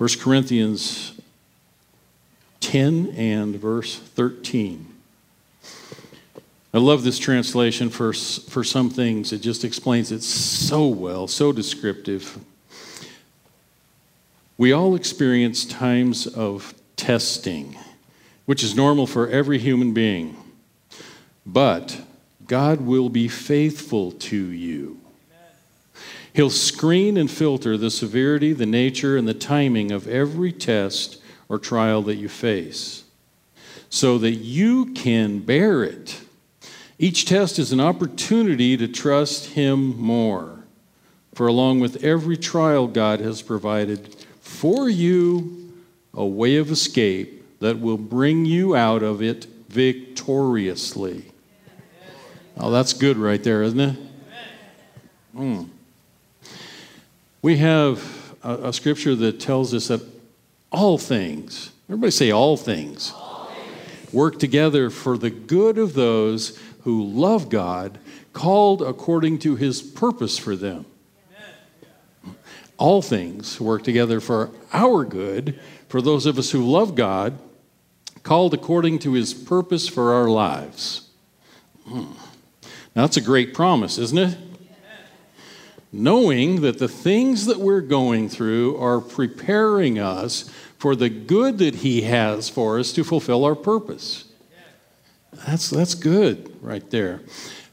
1 Corinthians 10 and verse 13. I love this translation for, for some things. It just explains it so well, so descriptive. We all experience times of testing, which is normal for every human being. But God will be faithful to you. He'll screen and filter the severity, the nature, and the timing of every test or trial that you face so that you can bear it each test is an opportunity to trust Him more. For along with every trial, God has provided for you a way of escape that will bring you out of it victoriously. Oh, that's good right there, isn't it? Mm. We have a, a, scripture that tells us that all things, everybody say all things, all things, work together for the good of those who love God, called according to his purpose for them. All things work together for our good, for those of us who love God, called according to his purpose for our lives. Hmm. Now, that's a great promise, isn't it? Knowing that the things that we're going through are preparing us for the good that he has for us to fulfill our purpose. That's, that's good right there.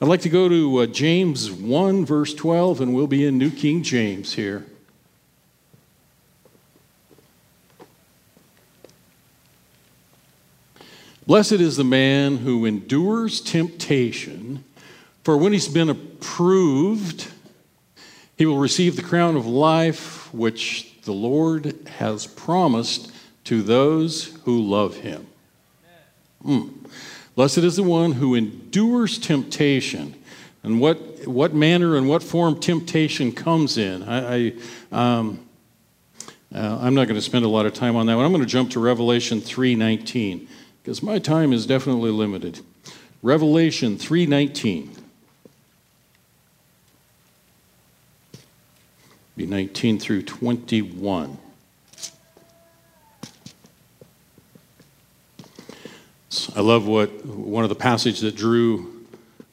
I'd like to go to uh, James 1, verse 12, and we'll be in New King James here. Blessed is the man who endures temptation, for when he's been approved, he will receive the crown of life which the Lord has promised to those who love him. Mm. Blessed is the one who endures temptation. And what, what manner and what form temptation comes in. I, I, um, uh, I'm not going to spend a lot of time on that one. I'm going to jump to Revelation 3.19 because my time is definitely limited. Revelation 3.19. Be 19 through 21. I love what one of the passages that Drew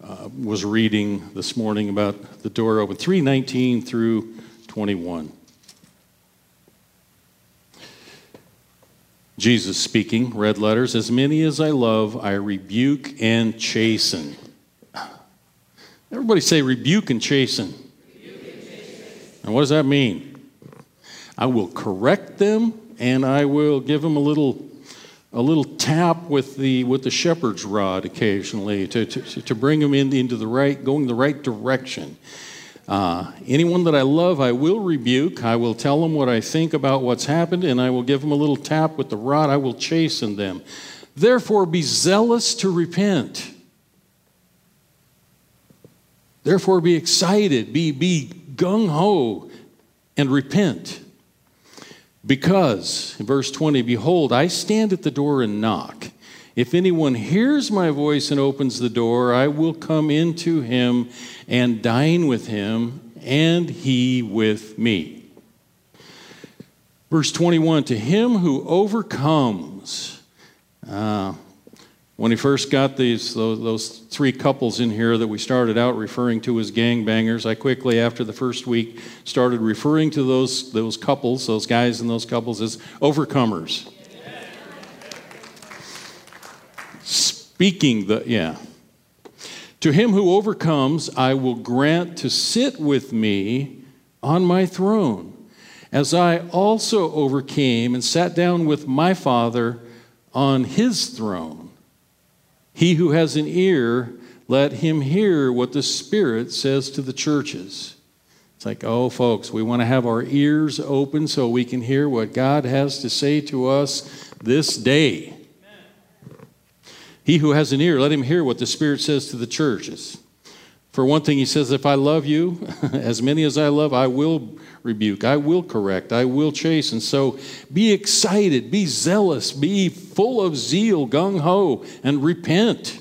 uh, was reading this morning about the door open 319 through 21. Jesus speaking, red letters, as many as I love, I rebuke and chasten. Everybody say rebuke and chasten. And what does that mean? I will correct them and I will give them a little a little tap with the with the shepherd's rod occasionally to, to, to bring them in, into the right going the right direction. Uh, anyone that i love i will rebuke. I will tell them what i think about what's happened and i will give them a little tap with the rod. I will chasten them. Therefore be zealous to repent. Therefore be excited. Be, be gung-ho and repent because, verse 20, behold, I stand at the door and knock. If anyone hears my voice and opens the door, I will come into him and dine with him, and he with me. Verse 21 To him who overcomes, uh, when he first got these, those, those, three couples in here that we started out referring to as gangbangers, I quickly, after the first week, started referring to those, those couples, those guys and those couples, as overcomers. Speaking the, yeah. To him who overcomes, I will grant to sit with me on my throne, as I also overcame and sat down with my Father on his throne. He who has an ear, let him hear what the Spirit says to the churches. It's like, oh, folks, we want to have our ears open so we can hear what God has to say to us this day. Amen. He who has an ear, let him hear what the Spirit says to the churches. For one thing, he says, If I love you, as many as I love, I will rebuke, I will correct, I will chase. And So be excited, be zealous, be full of zeal, gung ho, and repent.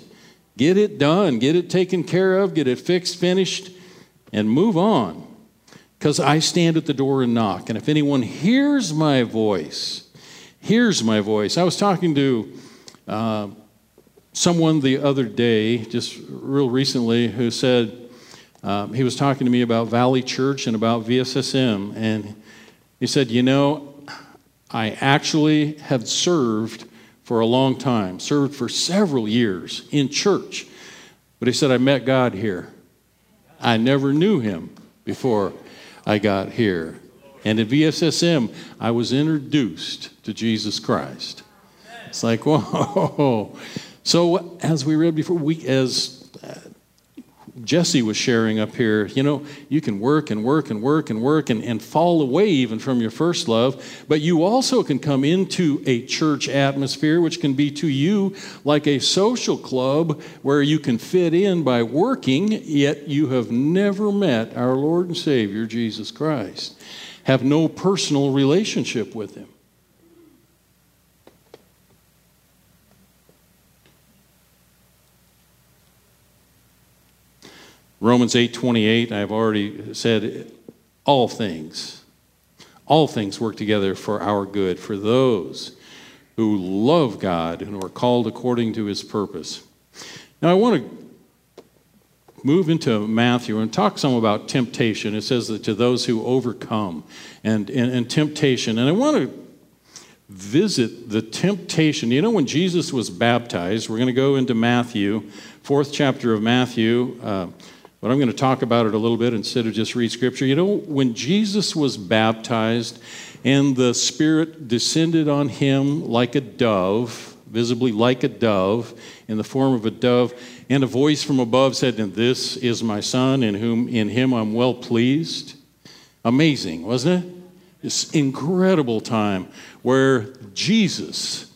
Get it done, get it taken care of, get it fixed, finished, and move on. Because I stand at the door and knock, and if anyone hears my voice, hears my voice. I was talking to uh, someone the other day, just real recently, who said um, he was talking to me about Valley Church and about VSSM, and he said, You know, I actually have served for a long time, served for several years in church. But he said, I met God here. I never knew him before I got here. And at VSSM, I was introduced to Jesus Christ. It's like, whoa. So, as we read before, we, as uh, Jesse was sharing up here, you know, you can work and work and work and work and, and fall away even from your first love, but you also can come into a church atmosphere, which can be to you like a social club where you can fit in by working, yet you have never met our Lord and Savior, Jesus Christ, have no personal relationship with Him. Romans 8:28, I've already said all things all things work together for our good for those who love God and are called according to his purpose. Now I want to move into Matthew and talk some about temptation. It says that to those who overcome and, and, and temptation. And I want to visit the temptation. You know, when Jesus was baptized, we're going to go into Matthew, fourth chapter of Matthew. Uh, but I'm going to talk about it a little bit instead of just read scripture. You know, when Jesus was baptized and the Spirit descended on him like a dove, visibly like a dove, in the form of a dove, and a voice from above said, And this is my Son, in whom in him I'm well pleased. Amazing, wasn't it? This incredible time where Jesus,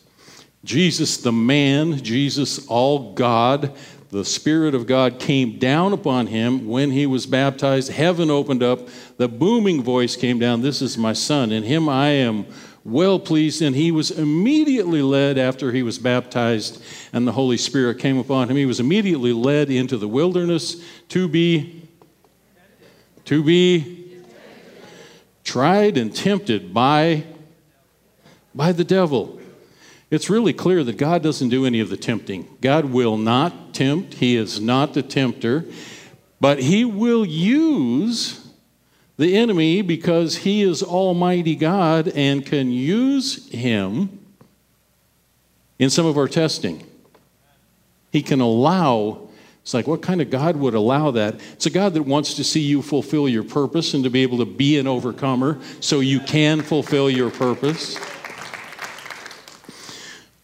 Jesus the man, Jesus all God, the Spirit of God came down upon him when he was baptized. Heaven opened up. The booming voice came down This is my Son. In him I am well pleased. And he was immediately led after he was baptized and the Holy Spirit came upon him. He was immediately led into the wilderness to be, to be tried and tempted by, by the devil. It's really clear that God doesn't do any of the tempting. God will not tempt, He is not the tempter, but He will use the enemy because He is Almighty God and can use Him in some of our testing. He can allow, it's like, what kind of God would allow that? It's a God that wants to see you fulfill your purpose and to be able to be an overcomer so you can fulfill your purpose.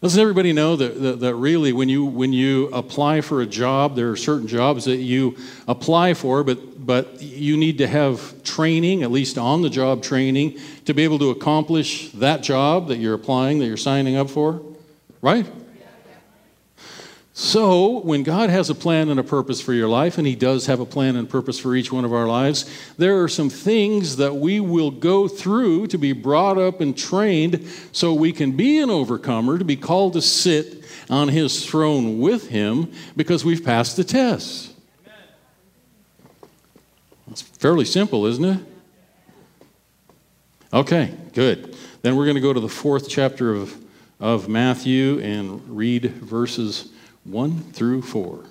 Doesn't everybody know that, that, that, really when you, when you apply for a job, there are certain jobs that you apply for, but, but you need to have training, at least on the job training, to be able to accomplish that job that you're applying, that you're signing up for? Right? So, when God has a plan and a purpose for your life, and He does have a plan and purpose for each one of our lives, there are some things that we will go through to be brought up and trained so we can be an overcomer, to be called to sit on His throne with Him because we've passed the test. It's fairly simple, isn't it? Okay, good. Then we're going to go to the fourth chapter of, of Matthew and read verses 1 through 4.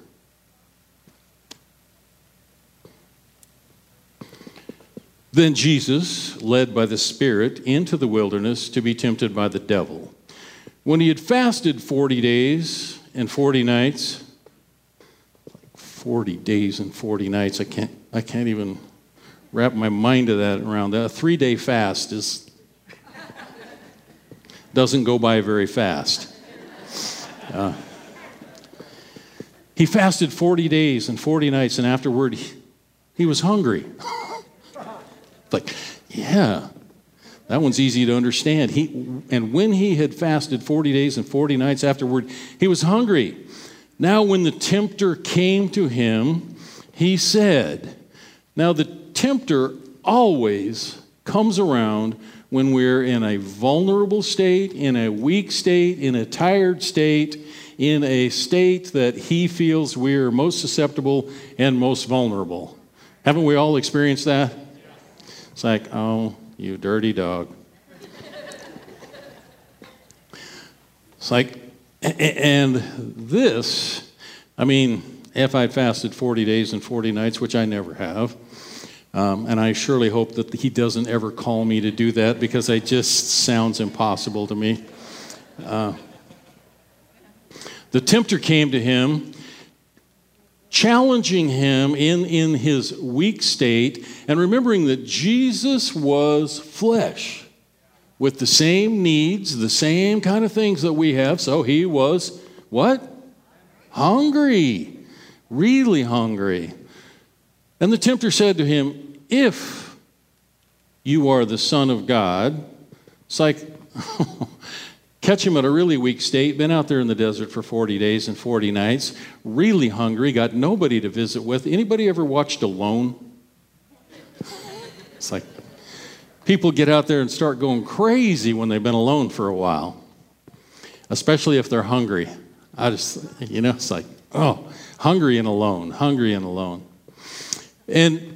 Then Jesus, led by the Spirit into the wilderness to be tempted by the devil. When he had fasted 40 days and 40 nights, 40 days and 40 nights, I can't, I can't even wrap my mind to that around that. A three day fast is, doesn't go by very fast. Uh, he fasted 40 days and 40 nights, and afterward, he was hungry. like, yeah, that one's easy to understand. He, and when he had fasted 40 days and 40 nights afterward, he was hungry. Now, when the tempter came to him, he said, Now, the tempter always comes around when we're in a vulnerable state, in a weak state, in a tired state, in a state that he feels we're most susceptible and most vulnerable. Haven't we all experienced that? It's like, oh, you dirty dog. It's like, and this, I mean, if I'd fasted 40 days and 40 nights, which I never have, um, and I surely hope that he doesn't ever call me to do that because it just sounds impossible to me. Uh, the tempter came to him, challenging him in, in his weak state, and remembering that Jesus was flesh with the same needs, the same kind of things that we have. So he was what? Hungry, really hungry. And the tempter said to him, If you are the Son of God, it's like, catch him at a really weak state, been out there in the desert for 40 days and 40 nights, really hungry, got nobody to visit with. Anybody ever watched Alone? It's like people get out there and start going crazy when they've been alone for a while, especially if they're hungry. I just, you know, it's like, oh, hungry and alone, hungry and alone. And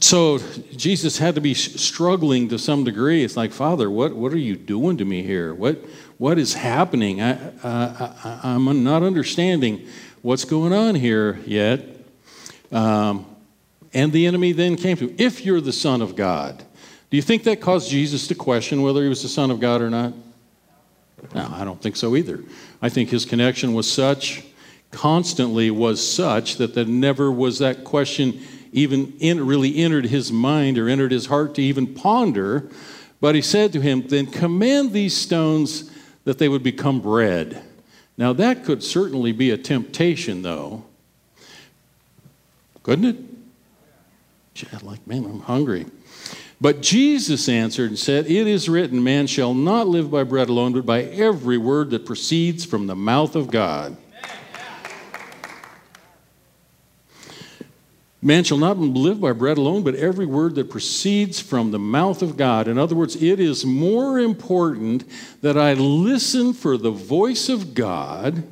so Jesus had to be struggling to some degree. It's like, Father, what, what are you doing to me here? What, what is happening? I, I, I'm not understanding what's going on here yet. Um, and the enemy then came to him. If you're the Son of God, do you think that caused Jesus to question whether he was the Son of God or not? No, I don't think so either. I think his connection was such, constantly was such, that there never was that question even in, really entered his mind or entered his heart to even ponder. But he said to him, Then command these stones that they would become bread. Now, that could certainly be a temptation, though. Couldn't it? like, man, I'm hungry. But Jesus answered and said, It is written, Man shall not live by bread alone, but by every word that proceeds from the mouth of God. Man shall not live by bread alone, but every word that proceeds from the mouth of God. In other words, it is more important that I listen for the voice of God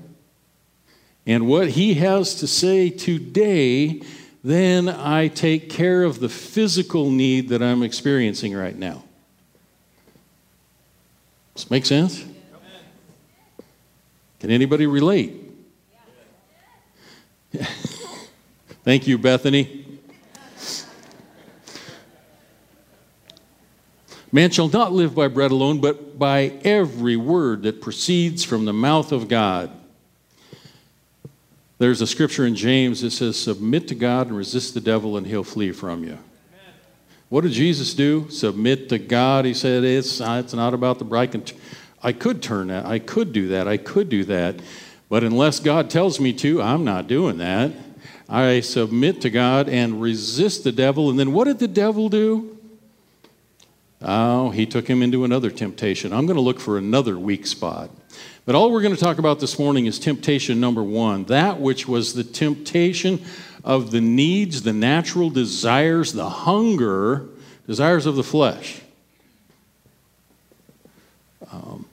and what He has to say today than I take care of the physical need that I'm experiencing right now. Does this make sense? Can anybody relate? Thank you, Bethany. Man shall not live by bread alone, but by every word that proceeds from the mouth of God. There's a scripture in James that says, Submit to God and resist the devil, and he'll flee from you. What did Jesus do? Submit to God. He said, It's, it's not about the can, I could turn that. I could do that. I could do that. But unless God tells me to, I'm not doing that. I submit to God and resist the devil. And then what did the devil do? Oh, he took him into another temptation. I'm going to look for another weak spot. But all we're going to talk about this morning is temptation number one that which was the temptation of the needs, the natural desires, the hunger, desires of the flesh. Um,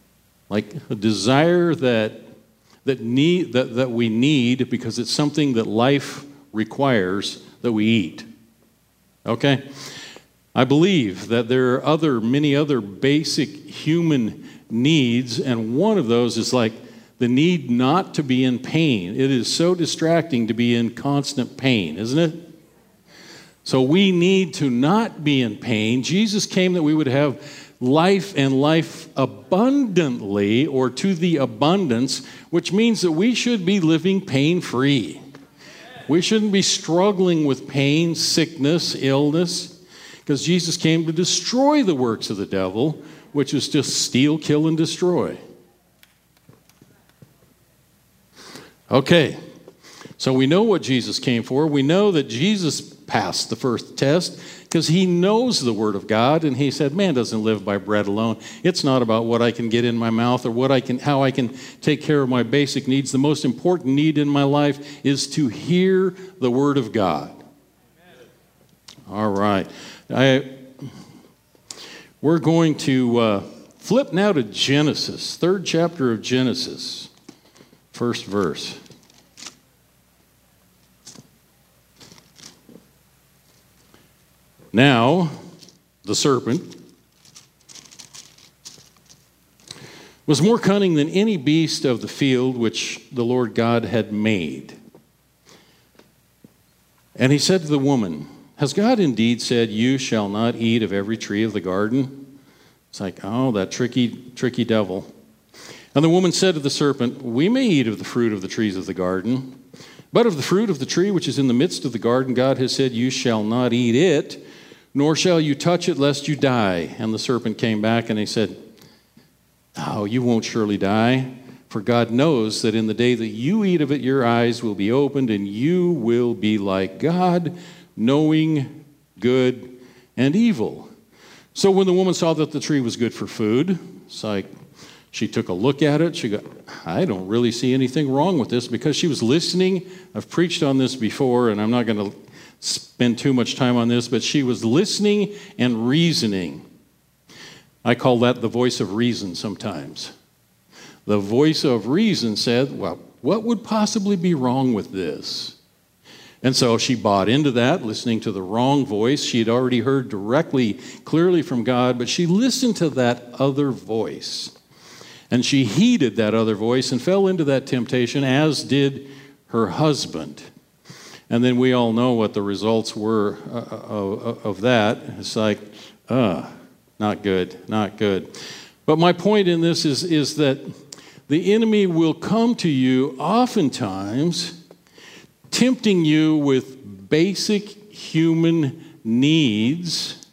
like a desire that that, need, that, that we need because it's something that life requires that we eat. Okay? I believe that there are other, many other basic human needs, and one of those is like the need not to be in pain. It is so distracting to be in constant pain, isn't it? So we need to not be in pain. Jesus came that we would have life and life abundantly or to the abundance, which means that we should be living pain free. We shouldn't be struggling with pain, sickness, illness, because Jesus came to destroy the works of the devil, which is to steal, kill, and destroy. Okay, so we know what Jesus came for. We know that Jesus passed the first test because he knows the Word of God, and he said, "Man doesn't live by bread alone. It's not about what I can get in my mouth or what I can, how I can take care of my basic needs. The most important need in my life is to hear the Word of God." All right, I, we're going to uh, flip now to Genesis, third chapter of Genesis, first verse. Now, the serpent, was more cunning than any beast of the field which the Lord God had made. And he said to the woman, Has God indeed said, You shall not eat of every tree of the garden? It's like, oh, that tricky, tricky devil. And the woman said to the serpent, We may eat of the fruit of the trees of the garden, but of the fruit of the tree which is in the midst of the garden, God has said, You shall not eat it, nor shall you touch it, lest you die. And the serpent came back and he said, Oh, you won't surely die. For God knows that in the day that you eat of it, your eyes will be opened, and you will be like God, knowing good and evil. So when the woman saw that the tree was good for food, it's like she took a look at it. She go, I don't really see anything wrong with this because she was listening. I've preached on this before, and I'm not going to spend too much time on this, but she was listening and reasoning. I call that the voice of reason sometimes. The voice of reason said, Well, what would possibly be wrong with this? And so she bought into that, listening to the wrong voice. She had already heard directly, clearly from God, but she listened to that other voice. And she heeded that other voice and fell into that temptation, as did her husband. And then we all know what the results were uh, uh of, of that. It's like, uh, not good, not good. But my point in this is, is that the enemy will come to you oftentimes tempting you with basic human needs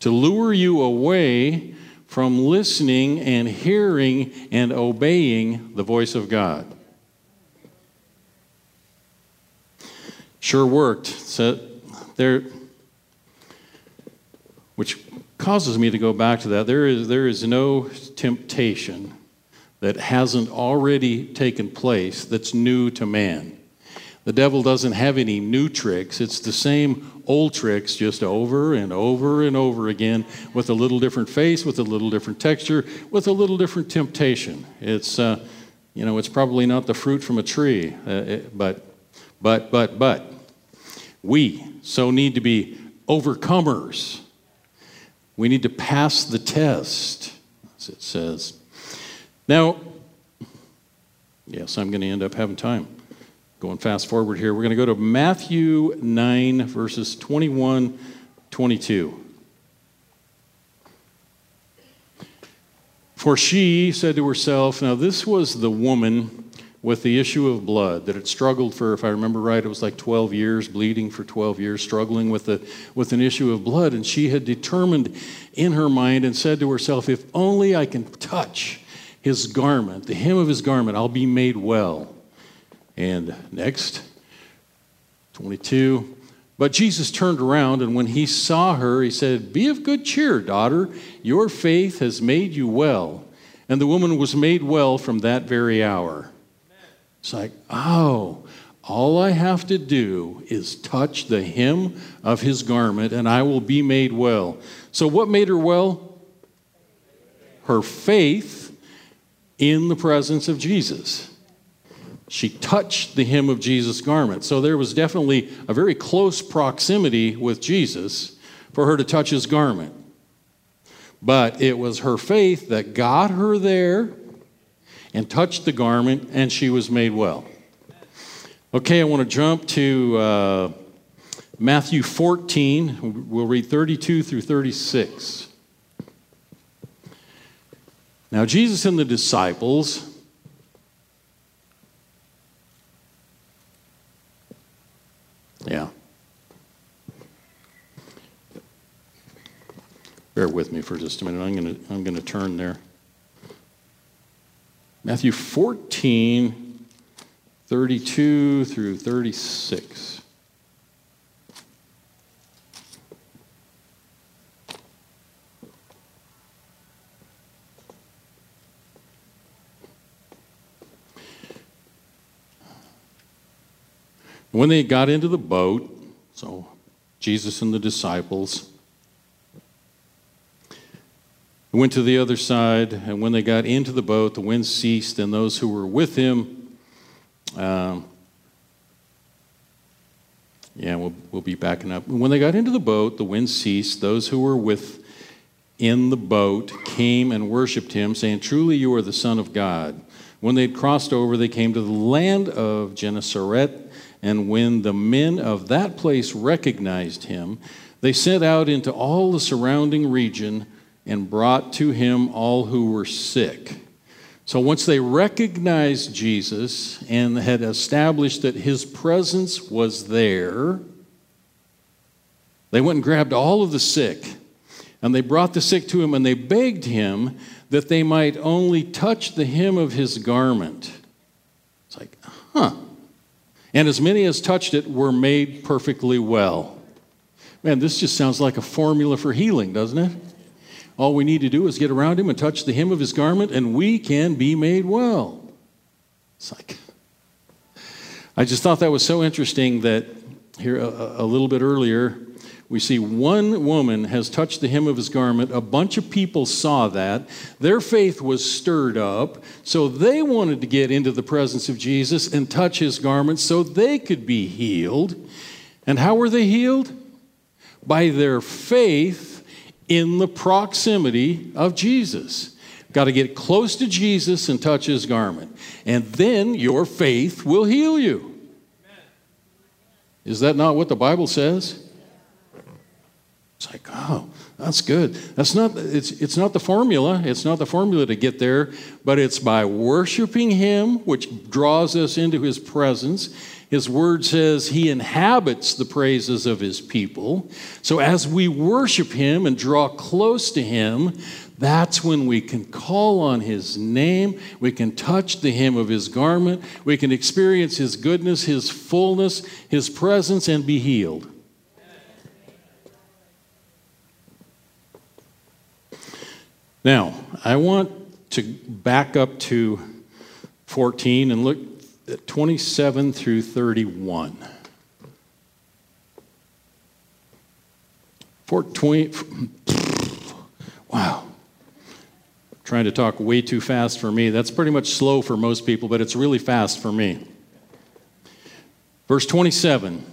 to lure you away from listening and hearing and obeying the voice of God. Sure worked. So there, which causes me to go back to that. There is, there is no temptation that hasn't already taken place that's new to man. The devil doesn't have any new tricks. It's the same old tricks just over and over and over again with a little different face, with a little different texture, with a little different temptation. It's, uh, you know, it's probably not the fruit from a tree, uh, it, but, but, but, but. We so need to be overcomers we need to pass the test, as it says. Now, yes, I'm going to end up having time. Going fast forward here. We're going to go to Matthew 9, verses 21, 22. For she said to herself, Now this was the woman with the issue of blood that it struggled for, if I remember right, it was like 12 years, bleeding for 12 years, struggling with, the, with an issue of blood. And she had determined in her mind and said to herself, If only I can touch his garment, the hem of his garment, I'll be made well. And next, 22. But Jesus turned around, and when he saw her, he said, Be of good cheer, daughter. Your faith has made you well. And the woman was made well from that very hour. It's like, oh, all I have to do is touch the hem of his garment and I will be made well. So, what made her well? Her faith in the presence of Jesus. She touched the hem of Jesus' garment. So, there was definitely a very close proximity with Jesus for her to touch his garment. But it was her faith that got her there and touched the garment, and she was made well. Okay, I want to jump to uh, Matthew 14. We'll read 32 through 36. Now, Jesus and the disciples. Yeah. Bear with me for just a minute. I'm going to I'm going to turn there. Matthew 14, 32 through 36. When they got into the boat, so Jesus and the disciples, went to the other side, and when they got into the boat, the wind ceased, and those who were with him um, Yeah, we'll, we'll be backing up. When they got into the boat, the wind ceased. Those who were with in the boat came and worshiped him, saying, Truly you are the Son of God. When they had crossed over, they came to the land of Gennesaret, and when the men of that place recognized him, they sent out into all the surrounding region and brought to him all who were sick. So once they recognized Jesus and had established that his presence was there, they went and grabbed all of the sick and they brought the sick to him and they begged him that they might only touch the hem of his garment. It's like, huh. And as many as touched it were made perfectly well. Man, this just sounds like a formula for healing, doesn't it? All we need to do is get around him and touch the hem of his garment, and we can be made well. It's like, I just thought that was so interesting that here a, a little bit earlier, we see one woman has touched the hem of his garment. A bunch of people saw that. Their faith was stirred up. So they wanted to get into the presence of Jesus and touch his garment so they could be healed. And how were they healed? By their faith in the proximity of Jesus. Got to get close to Jesus and touch his garment. And then your faith will heal you. Is that not what the Bible says? It's like, oh, that's good. That's not it's it's not the formula. It's not the formula to get there, but it's by worshiping him which draws us into his presence. His word says he inhabits the praises of his people. So as we worship him and draw close to him, that's when we can call on his name. We can touch the hem of his garment. We can experience his goodness, his fullness, his presence, and be healed. Now, I want to back up to 14 and look at 27 through 31. 420, wow. Trying to talk way too fast for me. That's pretty much slow for most people, but it's really fast for me. Verse 27.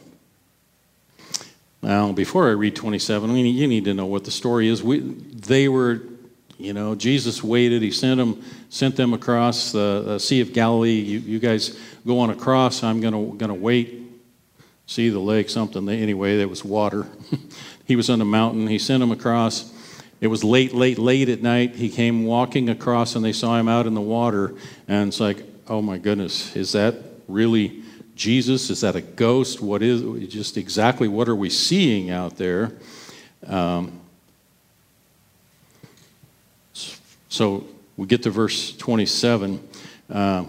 Now, before I read 27, you need to know what the story is. We, they were you know, Jesus waited. He sent them, sent them across the, the Sea of Galilee. You, you, guys go on across. I'm gonna gonna wait, see the lake, something. Anyway, there was water. he was on the mountain. He sent them across. It was late, late, late at night. He came walking across, and they saw him out in the water. And it's like, oh my goodness, is that really Jesus? Is that a ghost? What is just exactly what are we seeing out there? Um, So we get to verse 27. Uh,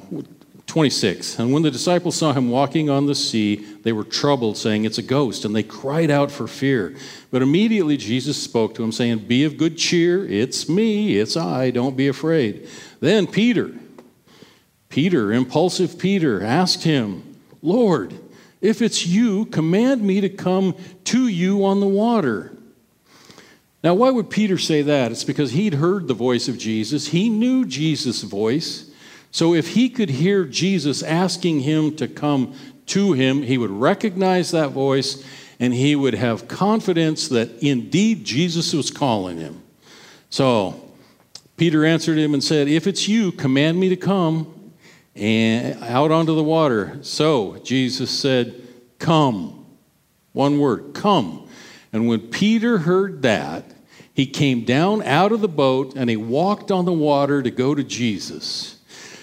26. And when the disciples saw him walking on the sea, they were troubled, saying, It's a ghost, and they cried out for fear. But immediately Jesus spoke to him, saying, Be of good cheer, it's me, it's I, don't be afraid. Then Peter, Peter, impulsive Peter, asked him, Lord, if it's you, command me to come to you on the water. Now, why would Peter say that? It's because he'd heard the voice of Jesus, he knew Jesus' voice. So, if he could hear Jesus asking him to come to him, he would recognize that voice and he would have confidence that indeed Jesus was calling him. So, Peter answered him and said, If it's you, command me to come and out onto the water. So, Jesus said, Come. One word, come. And when Peter heard that, he came down out of the boat and he walked on the water to go to Jesus.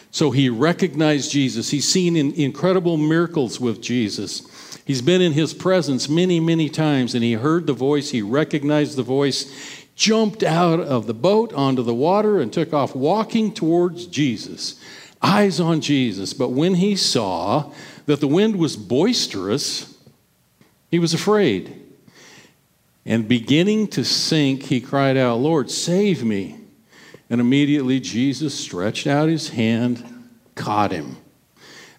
So he recognized Jesus. He's seen in incredible miracles with Jesus. He's been in his presence many, many times, and he heard the voice. He recognized the voice, jumped out of the boat onto the water, and took off walking towards Jesus. Eyes on Jesus. But when he saw that the wind was boisterous, he was afraid. And beginning to sink, he cried out, Lord, save me. And immediately Jesus stretched out his hand, caught him.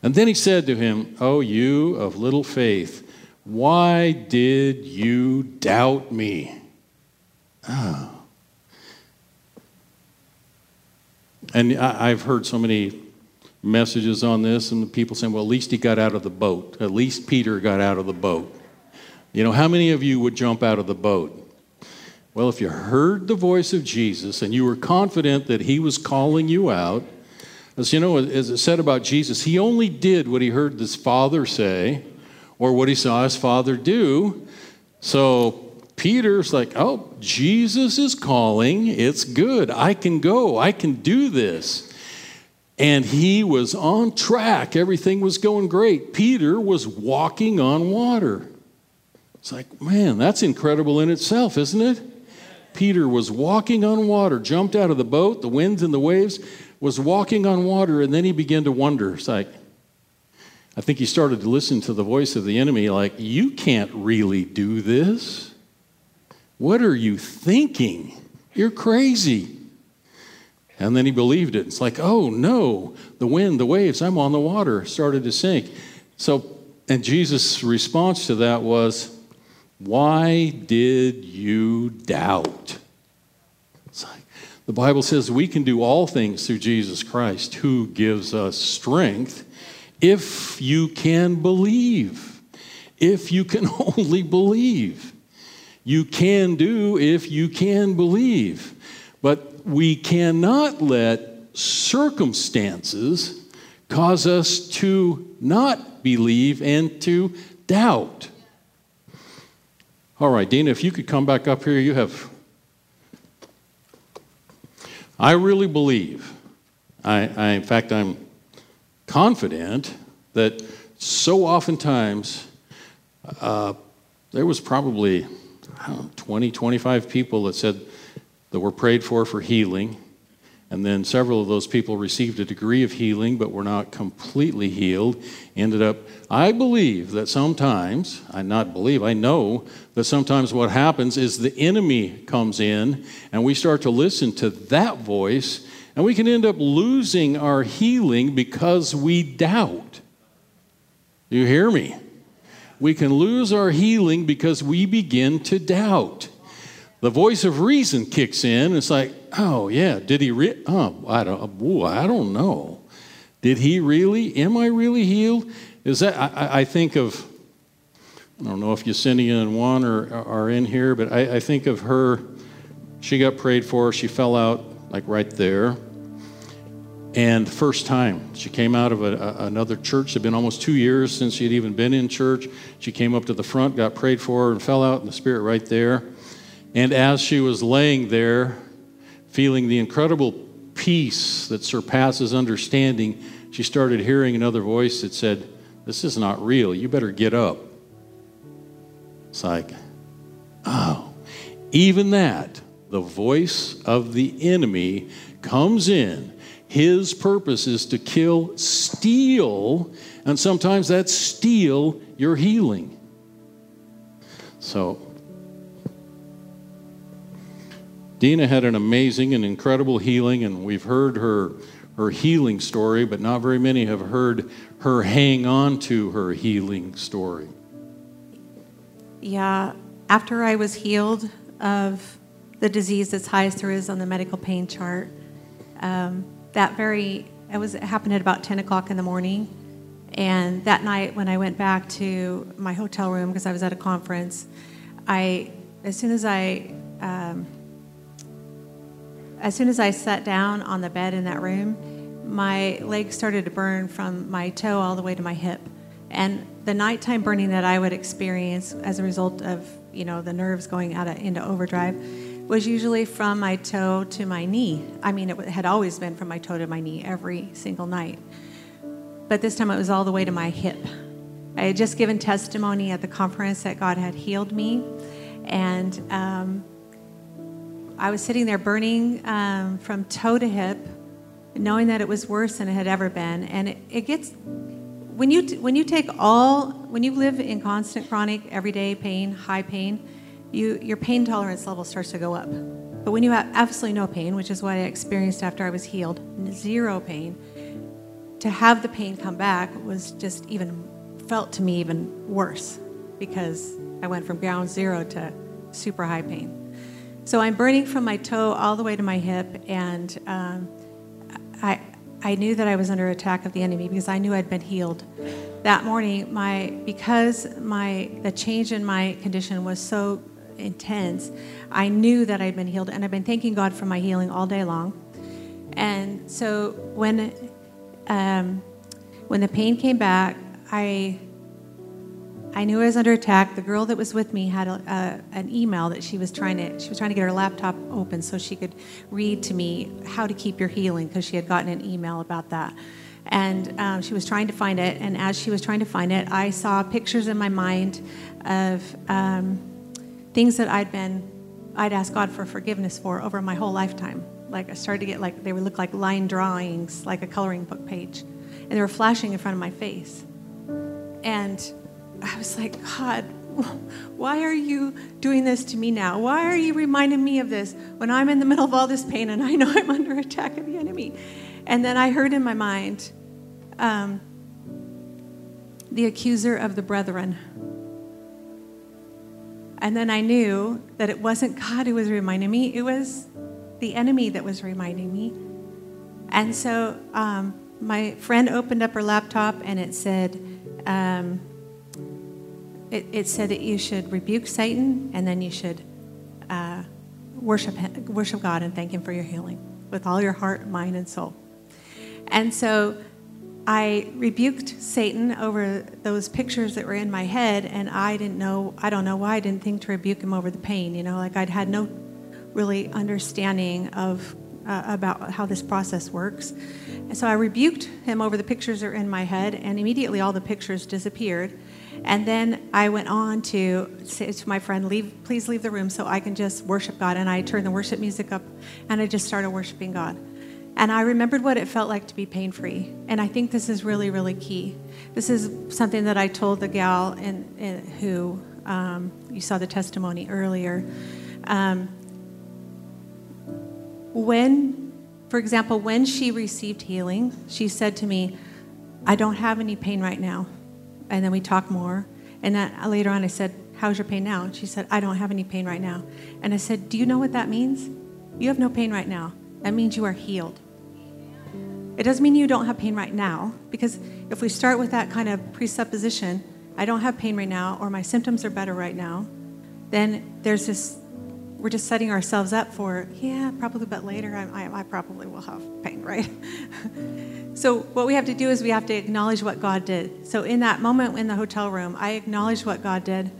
And then he said to him, Oh, you of little faith, why did you doubt me? Oh. And I've heard so many messages on this, and people saying, well, at least he got out of the boat. At least Peter got out of the boat. You know, how many of you would jump out of the boat? Well, if you heard the voice of Jesus and you were confident that he was calling you out, as you know, as it said about Jesus, he only did what he heard his father say or what he saw his father do. So Peter's like, oh, Jesus is calling. It's good. I can go. I can do this. And he was on track. Everything was going great. Peter was walking on water. It's like, man, that's incredible in itself, isn't it? Peter was walking on water, jumped out of the boat, the winds and the waves, was walking on water, and then he began to wonder. It's like, I think he started to listen to the voice of the enemy, like, you can't really do this. What are you thinking? You're crazy. And then he believed it. It's like, oh no, the wind, the waves, I'm on the water, started to sink. So, and Jesus' response to that was, why did you doubt? Like, the Bible says we can do all things through Jesus Christ who gives us strength if you can believe. If you can only believe. You can do if you can believe. But we cannot let circumstances cause us to not believe and to doubt. All right, Dina, if you could come back up here, you have. I really believe, I, I in fact, I'm confident that so oftentimes uh, there was probably know, 20, 25 people that said that were prayed for for healing. And then several of those people received a degree of healing but were not completely healed. Ended up, I believe that sometimes, I not believe, I know that sometimes what happens is the enemy comes in and we start to listen to that voice and we can end up losing our healing because we doubt. You hear me? We can lose our healing because we begin to doubt the voice of reason kicks in. It's like, oh yeah, did he? Re- oh, I don't. Ooh, I don't know. Did he really? Am I really healed? Is that? I, I think of. I don't know if Yesenia and Juan are, are in here, but I, I think of her. She got prayed for. She fell out like right there. And first time, she came out of a, a, another church. It had been almost two years since she had even been in church. She came up to the front, got prayed for, and fell out in the spirit right there. And as she was laying there, feeling the incredible peace that surpasses understanding, she started hearing another voice that said, This is not real. You better get up. It's like, oh, even that, the voice of the enemy comes in. His purpose is to kill, steal, and sometimes that's steal your healing. So Dina had an amazing and incredible healing, and we've heard her, her healing story, but not very many have heard her hang on to her healing story. Yeah, after I was healed of the disease that's highest there is on the medical pain chart, um, that very it was it happened at about 10 o'clock in the morning and that night when i went back to my hotel room because i was at a conference i as soon as i um, as soon as I sat down on the bed in that room, my legs started to burn from my toe all the way to my hip. And the nighttime burning that I would experience as a result of, you know, the nerves going out of, into overdrive was usually from my toe to my knee. I mean, it had always been from my toe to my knee every single night. But this time it was all the way to my hip. I had just given testimony at the conference that God had healed me. And um, I was sitting there burning um, from toe to hip, knowing that it was worse than it had ever been. And it, it gets, when you, when you take all, when you live in constant chronic everyday pain, high pain, you, your pain tolerance level starts to go up. But when you have absolutely no pain, which is what I experienced after I was healed, zero pain, to have the pain come back was just even, felt to me even worse because I went from ground zero to super high pain. So I'm burning from my toe all the way to my hip, and um, I, I knew that I was under attack of the enemy because I knew I'd been healed. That morning, my because my the change in my condition was so intense, I knew that I'd been healed, and I've been thanking God for my healing all day long. And so when um, when the pain came back, I I knew I was under attack. The girl that was with me had a, a, an email that she was trying to she was trying to get her laptop open so she could read to me how to keep your healing because she had gotten an email about that. And um, she was trying to find it. And as she was trying to find it, I saw pictures in my mind of um, things that I'd been I'd asked God for forgiveness for over my whole lifetime. Like I started to get like they would look like line drawings, like a coloring book page, and they were flashing in front of my face. And I was like, God, why are you doing this to me now? Why are you reminding me of this when I'm in the middle of all this pain and I know I'm under attack of the enemy? And then I heard in my mind, um, the accuser of the brethren. And then I knew that it wasn't God who was reminding me, it was the enemy that was reminding me. And so um, my friend opened up her laptop and it said, um, it, it, said that you should rebuke Satan and then you should uh, worship, worship God and thank Him for your healing with all your heart, mind, and soul. And so I rebuked Satan over those pictures that were in my head, and I didn't know, I don't know why I didn't think to rebuke him over the pain. You know, like I'd had no really understanding of uh, about how this process works. And so I rebuked him over the pictures that were in my head, and immediately all the pictures disappeared. And then I went on to say to my friend, leave, please leave the room so I can just worship God. And I turned the worship music up and I just started worshiping God. And I remembered what it felt like to be pain free. And I think this is really, really key. This is something that I told the gal in, in who um, you saw the testimony earlier. Um, when, for example, when she received healing, she said to me, I don't have any pain right now. And then we talked more. And then later on, I said, How's your pain now? And she said, I don't have any pain right now. And I said, Do you know what that means? You have no pain right now. That means you are healed. It doesn't mean you don't have pain right now, because if we start with that kind of presupposition, I don't have pain right now, or my symptoms are better right now, then there's this, we're just setting ourselves up for, yeah, probably, but later I, I, I probably will have pain, right? so what we have to do is we have to acknowledge what God did. So in that moment in the hotel room, I acknowledged what God did.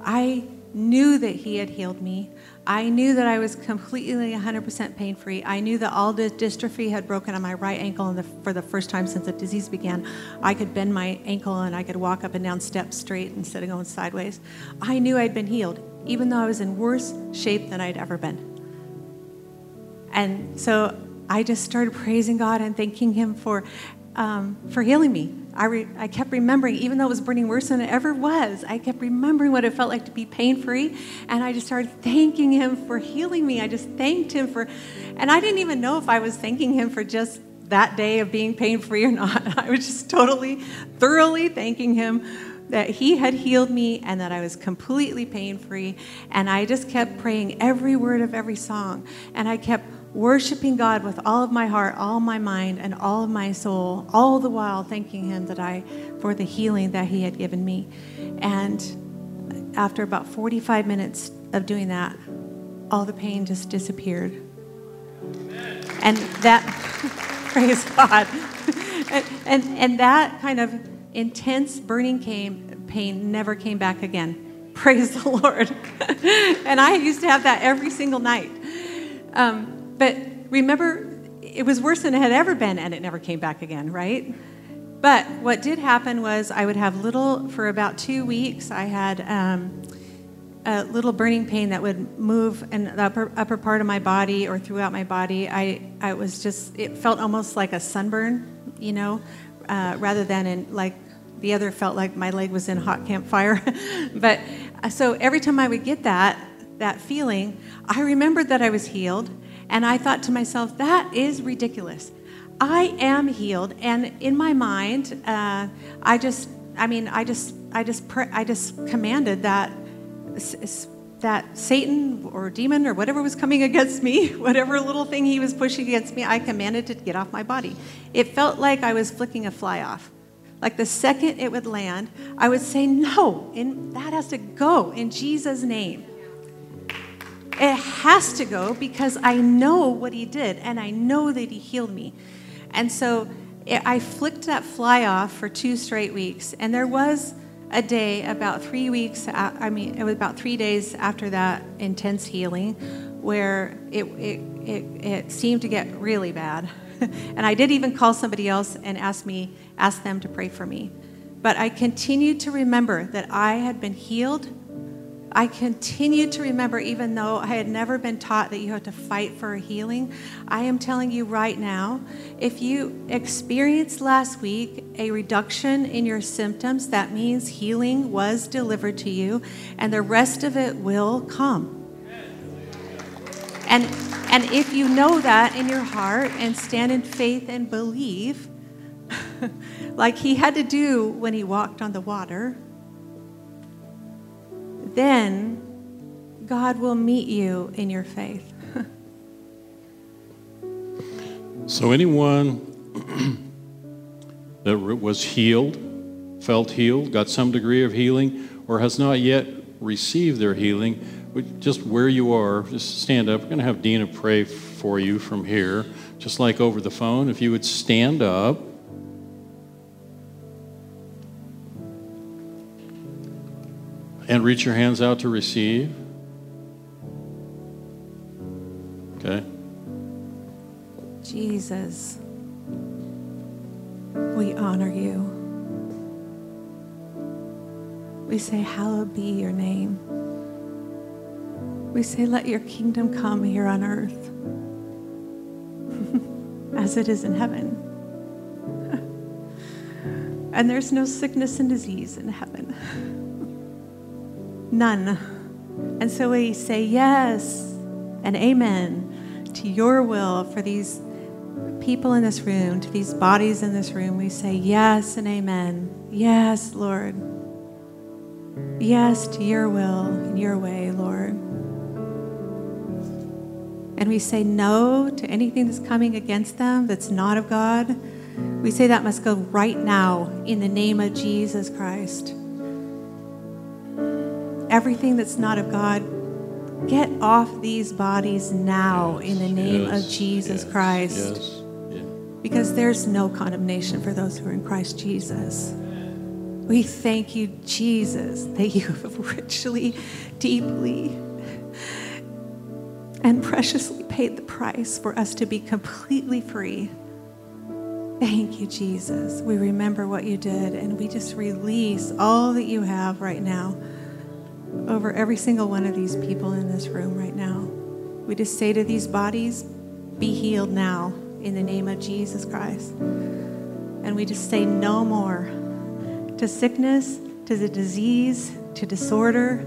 I knew that He had healed me. I knew that I was completely 100% pain free. I knew that all the dystrophy had broken on my right ankle, and the, for the first time since the disease began, I could bend my ankle and I could walk up and down steps straight instead of going sideways. I knew I'd been healed, even though I was in worse shape than I'd ever been. And so I just started praising God and thanking Him for, um, for healing me. I, re- I kept remembering, even though it was burning worse than it ever was, I kept remembering what it felt like to be pain free. And I just started thanking him for healing me. I just thanked him for, and I didn't even know if I was thanking him for just that day of being pain free or not. I was just totally, thoroughly thanking him that he had healed me and that I was completely pain free. And I just kept praying every word of every song. And I kept worshiping God with all of my heart, all my mind, and all of my soul, all the while thanking Him that I for the healing that He had given me. And after about 45 minutes of doing that, all the pain just disappeared. And that, praise God. and, and, and that kind of intense burning came, pain never came back again. Praise the Lord. and I used to have that every single night. Um, but remember, it was worse than it had ever been, and it never came back again, right? But what did happen was I would have little, for about two weeks, I had um, a little burning pain that would move in the upper, upper part of my body or throughout my body. I, I was just, it felt almost like a sunburn, you know, uh, rather than in like the other felt like my leg was in hot campfire. but uh, so every time I would get that, that feeling, I remembered that I was healed and I thought to myself, that is ridiculous. I am healed. And in my mind, uh, I just, I mean, I just, I just, I just commanded that that Satan or demon or whatever was coming against me, whatever little thing he was pushing against me, I commanded to get off my body. It felt like I was flicking a fly off. Like the second it would land, I would say, No, and that has to go in Jesus' name. It has to go because I know what he did and I know that he healed me. And so it, I flicked that fly off for two straight weeks. And there was a day about three weeks, I mean, it was about three days after that intense healing where it, it, it, it seemed to get really bad. and I did even call somebody else and ask me, ask them to pray for me. But I continued to remember that I had been healed I continued to remember, even though I had never been taught that you have to fight for a healing. I am telling you right now if you experienced last week a reduction in your symptoms, that means healing was delivered to you, and the rest of it will come. And, and if you know that in your heart and stand in faith and believe, like he had to do when he walked on the water, then God will meet you in your faith. so, anyone that was healed, felt healed, got some degree of healing, or has not yet received their healing, just where you are, just stand up. We're going to have Dina pray for you from here, just like over the phone. If you would stand up. And reach your hands out to receive. Okay. Jesus, we honor you. We say, Hallowed be your name. We say, Let your kingdom come here on earth as it is in heaven. and there's no sickness and disease in heaven. None. And so we say yes and amen to your will for these people in this room, to these bodies in this room. We say yes and amen. Yes, Lord. Yes to your will and your way, Lord. And we say no to anything that's coming against them that's not of God. We say that must go right now in the name of Jesus Christ everything that's not of God, get off these bodies now in the name yes, of Jesus yes, Christ. Yes, yeah. Because there's no condemnation for those who are in Christ Jesus. We thank you, Jesus, that you have richly, deeply, and preciously paid the price for us to be completely free. Thank you, Jesus. We remember what you did, and we just release all that you have right now over every single one of these people in this room right now. We just say to these bodies, be healed now in the name of Jesus Christ. And we just say no more to sickness, to the disease, to disorder.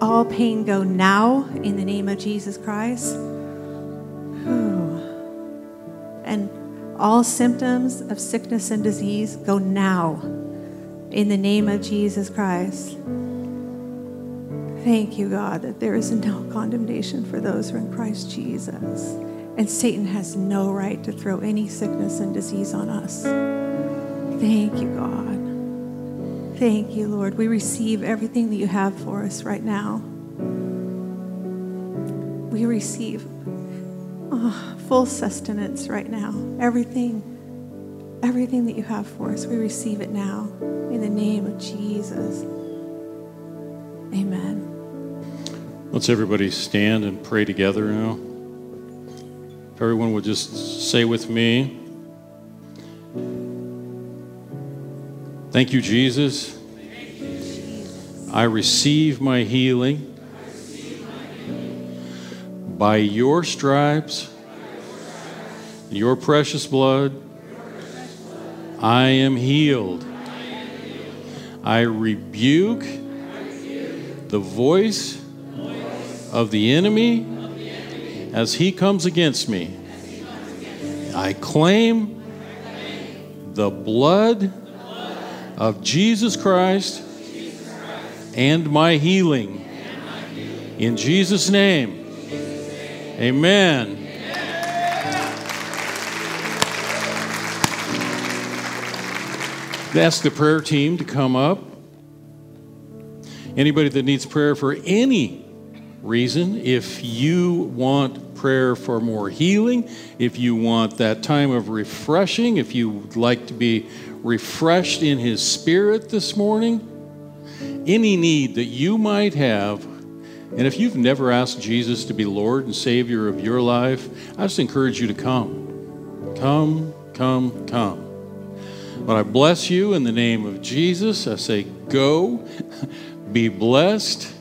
All pain go now in the name of Jesus Christ. And all symptoms of sickness and disease go now in the name of Jesus Christ. Thank you, God, that there is no condemnation for those who are in Christ Jesus. And Satan has no right to throw any sickness and disease on us. Thank you, God. Thank you, Lord. We receive everything that you have for us right now. We receive oh, full sustenance right now. Everything, everything that you have for us, we receive it now in the name of Jesus. Amen. Let's everybody stand and pray together now. If everyone would just say with me, Thank you, Jesus. I receive my healing by your stripes, your precious blood. I am healed. I rebuke the voice of the enemy as he comes against me. I claim the blood of Jesus Christ and my healing. In Jesus' name. Amen. Ask the prayer team to come up. Anybody that needs prayer for any reason, if you want prayer for more healing, if you want that time of refreshing, if you would like to be refreshed in His Spirit this morning, any need that you might have, and if you've never asked Jesus to be Lord and Savior of your life, I just encourage you to come. Come, come, come. But I bless you in the name of Jesus. I say, go, be blessed,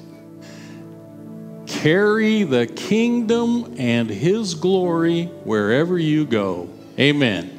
carry the kingdom and his glory wherever you go. Amen.